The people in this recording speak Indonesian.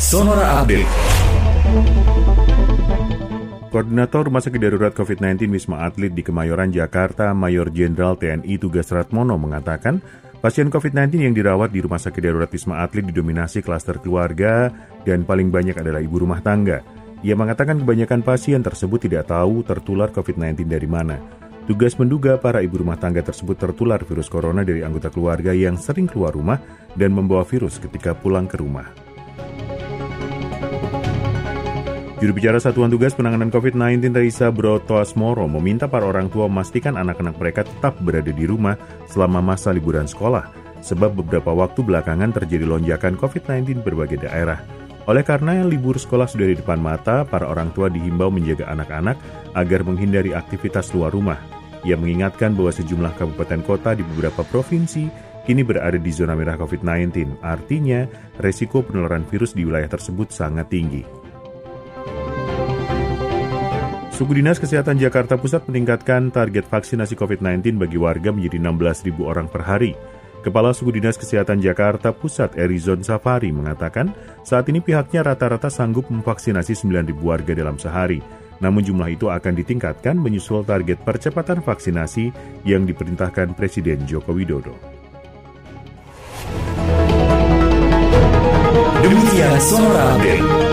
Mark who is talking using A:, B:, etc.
A: Sonora Update.
B: Koordinator Rumah Sakit Darurat COVID-19 Wisma Atlet di Kemayoran, Jakarta, Mayor Jenderal TNI Tugas Ratmono mengatakan, pasien COVID-19 yang dirawat di Rumah Sakit Darurat Wisma Atlet didominasi klaster keluarga dan paling banyak adalah ibu rumah tangga. Ia mengatakan kebanyakan pasien tersebut tidak tahu tertular COVID-19 dari mana. Tugas menduga para ibu rumah tangga tersebut tertular virus corona dari anggota keluarga yang sering keluar rumah dan membawa virus ketika pulang ke rumah. Juru bicara Satuan Tugas Penanganan COVID-19 Raisa Broto Asmoro meminta para orang tua memastikan anak-anak mereka tetap berada di rumah selama masa liburan sekolah, sebab beberapa waktu belakangan terjadi lonjakan COVID-19 di berbagai daerah. Oleh karena libur sekolah sudah di depan mata, para orang tua dihimbau menjaga anak-anak agar menghindari aktivitas luar rumah. Ia mengingatkan bahwa sejumlah kabupaten kota di beberapa provinsi kini berada di zona merah COVID-19, artinya resiko penularan virus di wilayah tersebut sangat tinggi. Suku Dinas Kesehatan Jakarta Pusat meningkatkan target vaksinasi COVID-19 bagi warga menjadi 16.000 orang per hari. Kepala Suku Dinas Kesehatan Jakarta Pusat Erizon Safari mengatakan saat ini pihaknya rata-rata sanggup memvaksinasi 9.000 warga dalam sehari. Namun jumlah itu akan ditingkatkan menyusul target percepatan vaksinasi yang diperintahkan Presiden Joko Widodo.
A: Demikian Sonora Update.